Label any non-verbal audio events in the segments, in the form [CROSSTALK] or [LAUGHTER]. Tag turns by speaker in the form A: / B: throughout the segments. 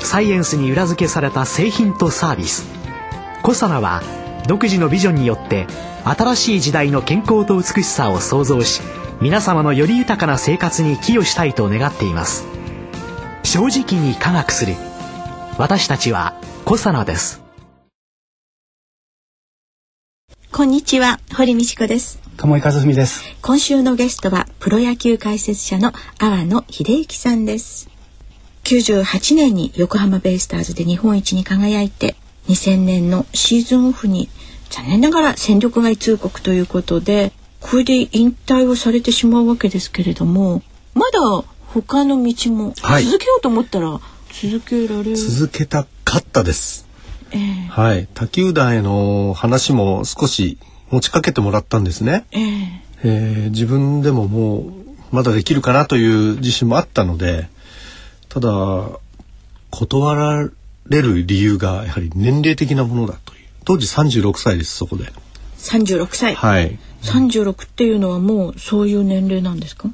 A: サイエンスに裏付けされた製品とサービスコサナは独自のビジョンによって新しい時代の健康と美しさを創造し皆様のより豊かな生活に寄与したいと願っています正直に科学する私たちはコサナです
B: こんにちは、堀道子です。
C: 鴨井和文です。
B: 今週のゲストはプロ野球解説者の阿波野秀幸さんです。98年に横浜ベイスターズで日本一に輝いて、2000年のシーズンオフに残念ながら戦力外通告ということで、これで引退をされてしまうわけですけれども、まだ他の道も
D: はい
B: 続けようと思ったら続けられる？
D: 続けたかったです。
B: ええ
D: はい。他球団への話も少し持ちかけてもらったんですね。
B: ええ
D: えー自分でももうまだできるかなという自信もあったので、ただ、断られる理由がやはり年齢的なものだという。当時36歳です、そこで。
B: 36歳。
D: はい。
B: 36っていうのはもうそういう年齢なんですか？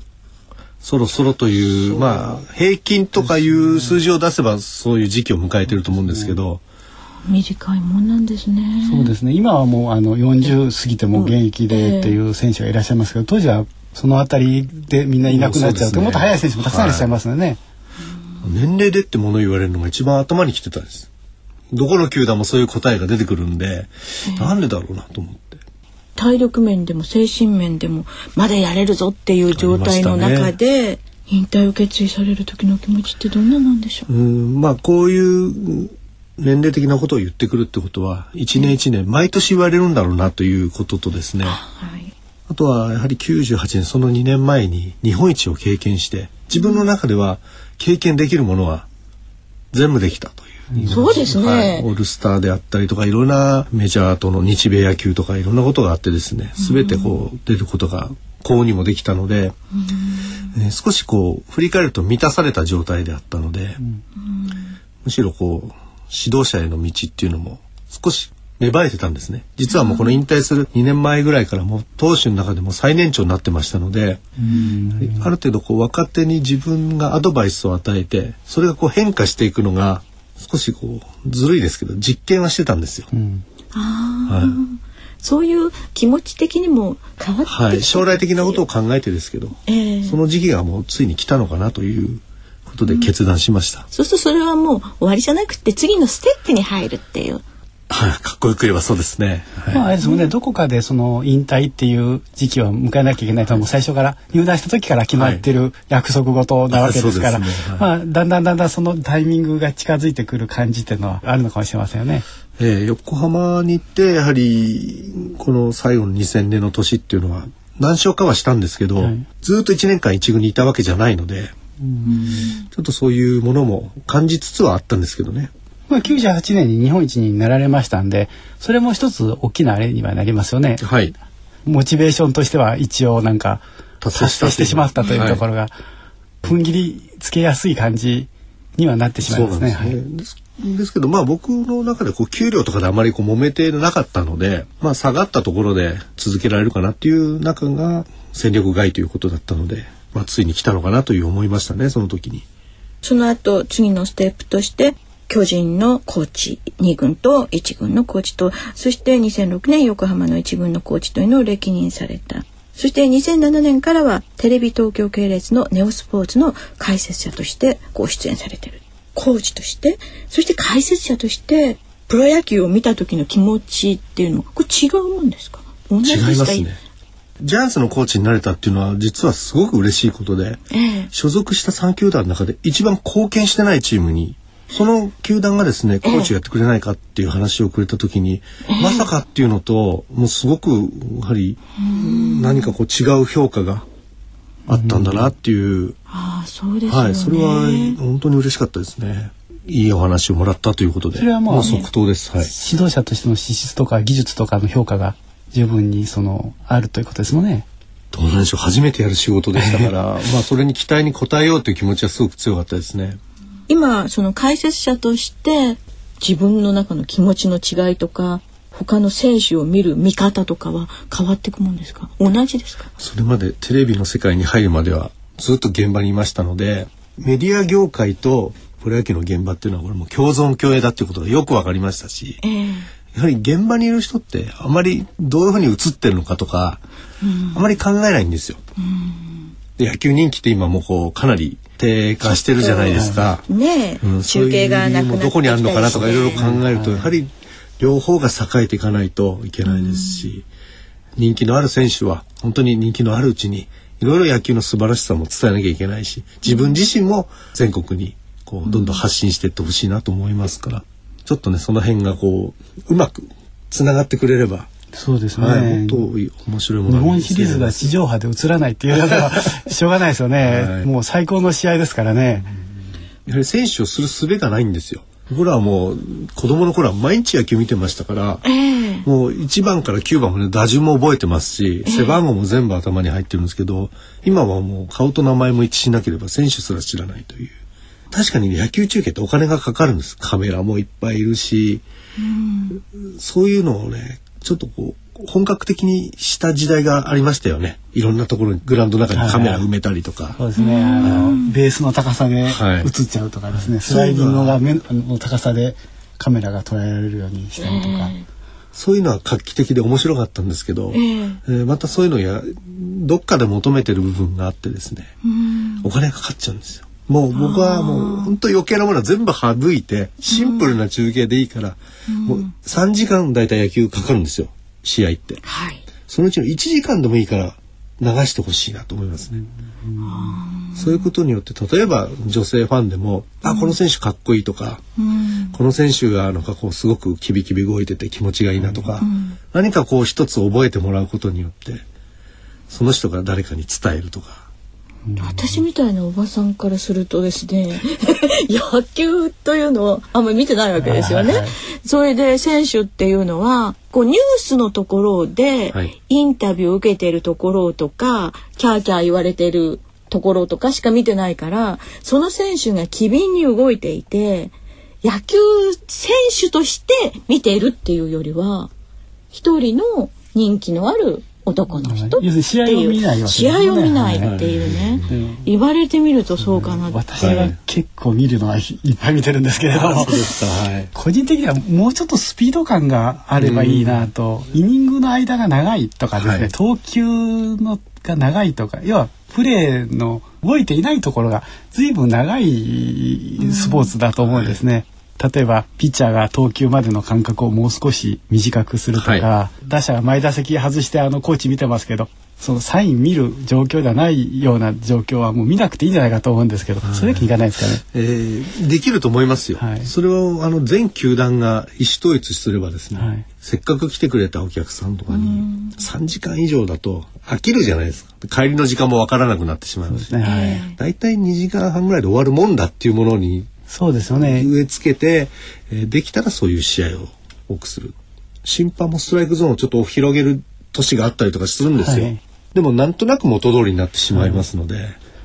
D: そろそろという、まあ、平均とかいう数字を出せばそういう時期を迎えてると思うんですけど、
B: 短いもんなんですね。
C: そうですね。今はもうあの40過ぎても現役でっていう選手がいらっしゃいますけど、当時はそのあたりでみんないなくなっちゃうもっと速い選手もたくさんいらっしゃいますよね。
D: 年齢でってものを言われるのが一番頭にきてたんです。どこの球団もそういう答えが出てくるんで、なんでだろうなと思って。
B: 体力面でも精神面でもまだやれるぞっていう状態の中で、引退を決意される時の気持ちってどんななんでしょう？
D: うん、まあこういう年齢的なことを言ってくるってことは、一年一年毎年言われるんだろうなということとですね、
B: はい。
D: あとはやはり98年その2年前に日本一を経験して、自分の中では経験できるものは全部できたという。
B: そうですね。
D: はい、オールスターであったりとかいろんなメジャーとの日米野球とかいろんなことがあってですね全てこう出ることが幸運にもできたので、えー少しこう振り返ると満たされた状態であったので、むしろこう指導者への道っていうのも少し芽生えてたんですね。実はもうこの引退する2年前ぐらいからもう投手の中でも最年長になってましたので、ある程度こう若手に自分がアドバイスを与えてそれがこう変化していくのが少しこうずるいですけど実験はしてたんですよ。はい。
B: そういう気持ち的にも変わって
D: はい、将来的なことを考えてですけど、
B: ええ。
D: その時期がもうついに来たのかなということで決断しました。
B: そうするとそれはもう終わりじゃなくて次のステップに入るっていう。
D: はい、かっこよく言えばそうですね。はい。
C: まああれですもん。ね、どこかでその引退っていう時期を迎えなきゃいけないとはもう最初から入団した時から決まってる約束事なわけですから、
D: はいね。はい。
C: まあだんだんだんだんそのタイミングが近づいてくる感じっていうのはあるのかもしれませんよね。
D: えー横浜に行ってやはりこの最後の2000年の年っていうのは何勝かはしたんですけど、
C: はい。
D: ずっと1年間一軍にいたわけじゃないので、ちょっとそういうものも感じつつはあったんですけどね。
C: まあ98年に日本一になられましたんで、それも一つ大きなあれにはなりますよね。
D: はい。
C: モチベーションとしては一応なんか
D: 達成
C: 達
D: し
C: てしまったというところが、踏ん切りつけやすい感じにはなってしまいますね。
D: ですね。ですですけどまあ僕の中でこう給料とかであまりこう揉めてなかったので、まあ下がったところで続けられるかなっていう中が戦力外ということだったので、まあついに来たのかなという思いましたね、その時に。
B: その後次のステップとして巨人のコーチ2軍と1軍のコーチとそして2006年横浜の1軍のコーチというのを歴任された。そして2007年からはテレビ東京系列のネオスポーツの解説者としてご出演されてる。コーチとして。そして解説者としてプロ野球を見た時の気持ちっていうのはこれ違うもんですか？同じ
D: 違
B: ですか？
D: いますね。ジャイアンツのコーチになれたっていうのは実はすごく嬉しいことで、
B: ええ。
D: 所属した3球団の中で一番貢献してないチームにその球団がですねコーチをやってくれないかっていう話をくれた時に、まさかっていうのともうすごくやはり何かこう違う評価があったんだなっていう、
B: ああそうですよね、
D: はいそれは本当に嬉しかったですね。いいお話をもらったということで。
C: それはもう
D: う即答です、はい、
C: 指導者としての資質とか技術とかの評価が十分にそのあるということですもんね。
D: どうなんでしょう。初めてやる仕事でしたから [LAUGHS] まあそれに期待に応えようという気持ちはすごく強かったですね。
B: 今その解説者として自分の中の気持ちの違いとか他の選手を見る見方とかは変わっていくもんですか？同じですか？
D: それまでテレビの世界に入るまではずっと現場にいましたのでメディア業界とプロ野球の現場っていうのはこれも共存共栄だっていうことがよく分かりましたし、
B: ええ。
D: やはり現場にいる人ってあまりどういうふうに映ってるのかとか、あまり考えないんですよ。で野球人気って今もうこうかなり低下してるじゃないですか。
B: ねえ、
D: うん
B: 中継がなく
D: どこにあるのかなとかいろいろ考えると
C: はい
D: やはり両方が栄えていかないといけないですし、人気のある選手は本当に人気のあるうちにいろいろ野球の素晴らしさも伝えなきゃいけないし自分自身も全国にこうどんどん発信していってほしいなと思いますからちょっとねその辺がこううまくつながってくれれば、
C: そうですね。
D: はい、本当面白いもの
C: 日
D: が
C: 本シリーズが地上波で映らないっていうのはしょうがないですよね、
D: はい
C: もう最高の試合ですからね。
D: やはり選手をする術がないんですよ。僕らはもう子供の頃は毎日野球見てましたから、
B: ええ
D: もう1番から9番まで打順も覚えてますし、背番号も全部頭に入ってるんですけど、今はもう顔と名前も一致しなければ選手すら知らないという。確かにね野球中継ってお金がかかるんです。カメラもいっぱいいるし、そういうのをね、ちょっとこう、本格的にした時代がありましたよね。いろんなところにグラウンドの中にカメラ埋めたりとか。
C: そうですね。あのベースの高さで
D: はい
C: 映っちゃうとかですね。スライディングが目の高さでカメラが捉えられるようにしたりとか。
D: そういうのは画期的で面白かったんですけど、
B: ええ
D: えーまたそういうのやどっかで求めてる部分があってですね、お金がかかっちゃうんですよ。もう僕はもう本当余計なものは全部省いてシンプルな中継でいいから、もう3時間だいたい野球かかるんですよ試合って。
B: はい。
D: そのうちの1時間でもいいから流してほしいなと思いますね。そういうことによって例えば女性ファンでも、あこの選手かっこいいとか、この選手がなんかこうすごくキビキビ動いてて気持ちがいいなとか、何かこう一つ覚えてもらうことによってその人が誰かに伝えるとか。
B: 私みたいなおばさんからするとですね [LAUGHS] 野球というのをあんまり見てないわけですよね。
C: はいはい
B: それで選手っていうのはこうニュースのところで
D: はい。
B: インタビューを受けてるところとかキャーキャー言われてるところとかしか見てないからその選手が機敏に動いていて野球選手として見ているっていうよりは一人の人気のある男の人って
C: 要するに試合を見ない
B: 試
C: ね。
B: 合を見ないっていうね、
C: うん
B: 言われてみるとそうかなって、
C: 私は結構見るのはいっぱい見てるんですけれども。個人的にはもうちょっとスピード感があればいいなと、イニングの間が長いとかですね、
D: はい。
C: 投球のが長いとか要はプレーの動いていないところが随分長いスポーツだと思うんですね。例えばピッチャーが投球までの間隔をもう少し短くするとか、
D: は
C: 打者が前打席外してあのコーチ見てますけどそのサイン見る状況ではないような状況はもう見なくていいんじゃないかと思うんですけど、それだけいかないですかね。
D: えーできると思いますよ。
C: はい。
D: それをあの全球団が意思統一すればですね、
C: はい。
D: せっかく来てくれたお客さんとかに3時間以上だと飽きるじゃないですか。帰りの時間もわからなくなってしまうし、
C: ね。はい。
D: だいたい2時間半ぐらいで終わるもんだっていうものに
C: そうですよね。
D: 植え付けて、えーできたらそういう試合を多くする。審判もストライクゾーンをちょっと広げる年があったりとかするんですよ。
C: はい
D: でもなんとなく元通りになってしまいますので、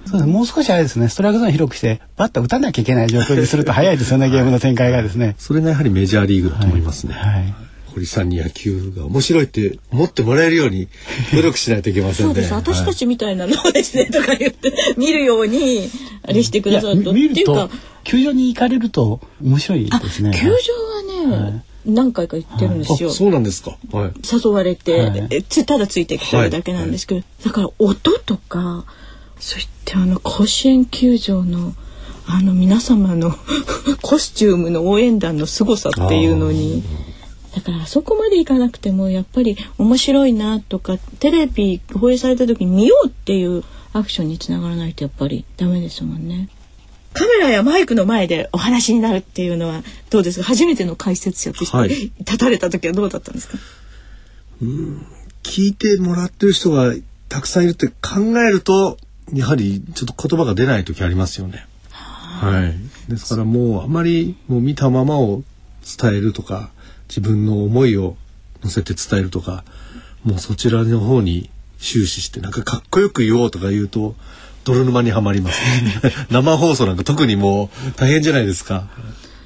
C: そうですもう少しあれですねストライクゾーン広くしてバッター打たなきゃいけない状況にすると早いですよねゲームの展開がですね。
D: それがやはりメジャーリーグだと思いますね。
C: はい
D: 堀さんに野球が面白いって思ってもらえるように努力しないといけませんね。
B: そうです私た
D: はい
B: ちみたいなのをですねとか言って見るようにあれしてくださると
C: 見る
B: っていうか
C: と球場に行かれると面白いですね。
B: 球場はね、何回か行ってるんですよ。
D: あ、そうなんですか。はい。
B: 誘われて、つただついてきてるだけなんですけど、だから音とかそしてあの甲子園球場のあの皆様の [LAUGHS] コスチュームの応援団の凄さっていうのにだからあそこまでいかなくてもやっぱり面白いなとかテレビ放映された時に見ようっていうアクションにつながらないとやっぱりダメですもんね。カメラやマイクの前でお話になるっていうのはどうですか初めての解説者として、
D: はい
B: 立たれた時はどうだったんですか？
D: 聞いてもらってる人がたくさんいるって考えると、やはりちょっと言葉が出ない時ありますよね。はい。ですからもうあまりもう見たままを伝えるとか自分の思いを乗せて伝えるとかもうそちらの方に終始してなんかかっこよく言おうとか言うと泥沼にはまります、ね、[LAUGHS] 生放送なんか特にもう大変じゃないですか。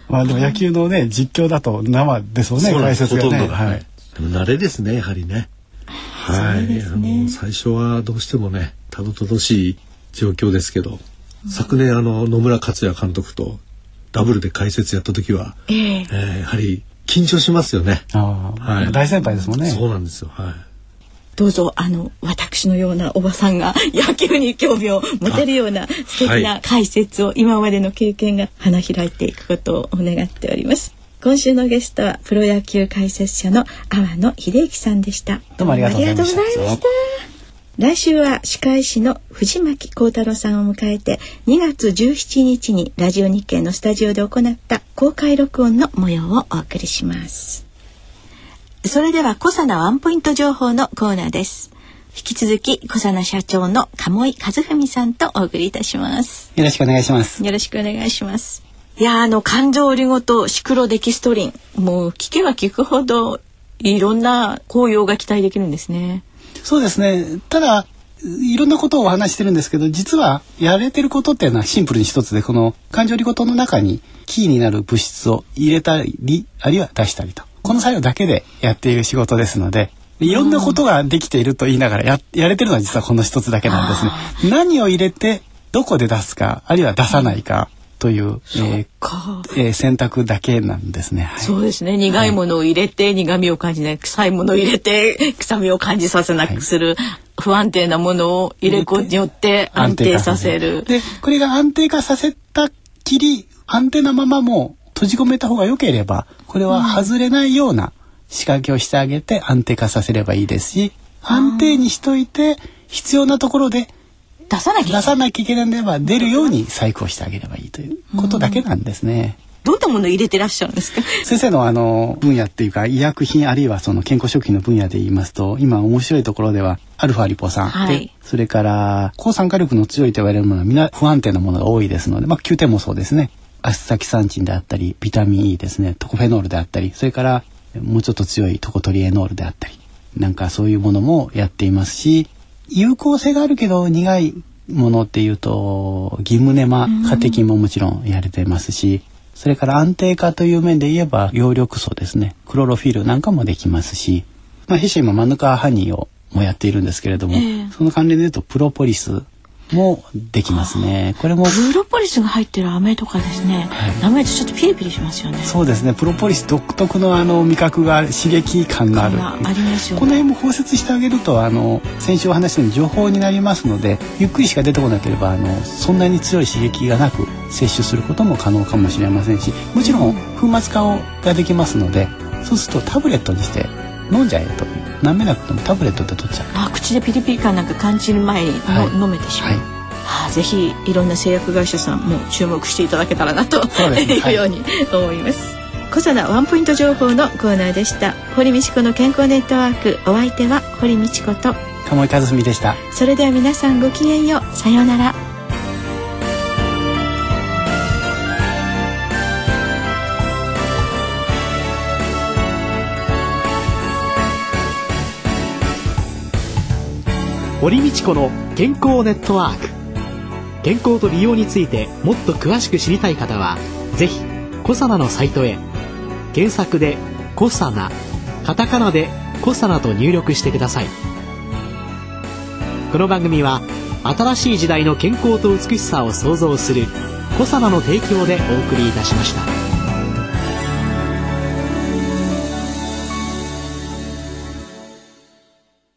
C: まあでも野球のね実況だと生ですもんね
D: そうなんです
C: 解説がね。
D: ほとんどが、
C: は
D: はいい。でも慣れですねやはりね。はい、あの最初はどうしてもねたどたどしい状況ですけど、昨年あの野村克也監督とダブルで解説やった時は、
B: ええ
D: えーやはり緊張しますよね。
C: ああ、
D: はい
C: 大先輩ですもんね。
D: そうなんですよ。はい。
B: どうぞあの私のようなおばさんが野球に興味を持てるような素敵
D: は
B: ない解説を今までの経験が花開いていくことを願っております。今週のゲストはプロ野球解説者の阿波野秀樹さんでした。
C: どうもありがとうございました
B: 来週は歯科医師の藤巻幸太郎さんを迎えて2月17日にラジオ日経のスタジオで行った公開録音の模様をお送りします。それでは小佐ワンポイント情報のコーナーです。引き続き小佐社長の鴨井和文さんとお送りいたします。
C: よろしくお願いします。
B: よろしくお願いします。いやーあの肝臓オリゴ糖シクロデキストリンもう聞けば聞くほどいろんな効用が期待できるんですね。
C: そうですね。ただ、いろんなことをお話ししてるんですけど、実はやれてることっていうのはシンプルに一つで、この感情リゴ糖の中にキーになる物質を入れたり、あるいは出したりと。この作用だけでやっている仕事ですので、いろんなことができていると言いながらややれてるのは実はこの一つだけなんですね。何を入れてどこで出すか、あるいは出さないかという、えー
B: か。
C: えー選択だけなんですね。はい。
B: そうですね。苦いものを入れて苦味を感じない。臭いものを入れて [LAUGHS] 臭みを感じさせなくする、不安定なものを入れることによって安定させる。
C: でこれが安定化させたきり安定なままもう閉じ込めた方が良ければこれは外れないような仕掛けをしてあげて安定化させればいいですし安定にしといて必要なところで
B: 出さなきゃいけない。
C: 出さなきゃいけないのでは出るように細工をしてあげればいいということだけなんですね。
B: どんなものを入れてらっしゃるんですか？
C: 先生のあの分野っていうか医薬品あるいはその健康食品の分野で言いますと今面白いところではアルファリポ酸、
B: はい。
C: でそれから抗酸化力の強いと言われるものはみんな不安定なものが多いですので、まあ、9点もそうですね。アスタキサンチンであったりビタミン E ですね。トコフェノールであったりそれからもうちょっと強いトコトリエノールであったりなんかそういうものもやっていますし有効性があるけど苦いものっていうとギムネマカテキンももちろんやれてますしそれから安定化という面で言えば葉緑素ですねクロロフィルなんかもできますし、まあ、弊社今マヌカハニーをもやっているんですけれども、
B: ええ。
C: その関連で言うとプロポリスもできますね。これも
B: プロポリスが入ってる飴とかですね、舐めるとちょっとピリピリしますよね。
C: そうですね。プロポリス独特のあの味覚が刺激感がある。
B: ありますよ
C: この
B: ね。
C: 辺も包摂してあげるとあの先週お話したように情報になりますのでゆっくりしか出てこなければあのそんなに強い刺激がなく摂取することも可能かもしれませんしもちろん粉末化をができますのでそうするとタブレットにして飲んじゃえという舐めなくてもタブレットで取っちゃう。
B: あ口でピリピリ感なんか感じる前にの、
C: はい
B: 飲めてしまう。
C: はい
B: あぜひいろんな製薬会社さんも注目していただけたらなと
C: ねはい [LAUGHS]
B: いうように思います。小佐ワンポイント情報のコーナーでした。堀道子の健康ネットワークお相手は堀道子と
C: 鴨井和文でした
B: それでは皆さんごきげんようさようなら。
A: 堀道子の健康ネットワーク。健康と美容についてもっと詳しく知りたい方はぜひコサナのサイトへ。検索で「コサナ」カタカナで「コサナ」と入力してください。この番組は新しい時代の健康と美しさを創造するコサナの提供でお送りいたしました。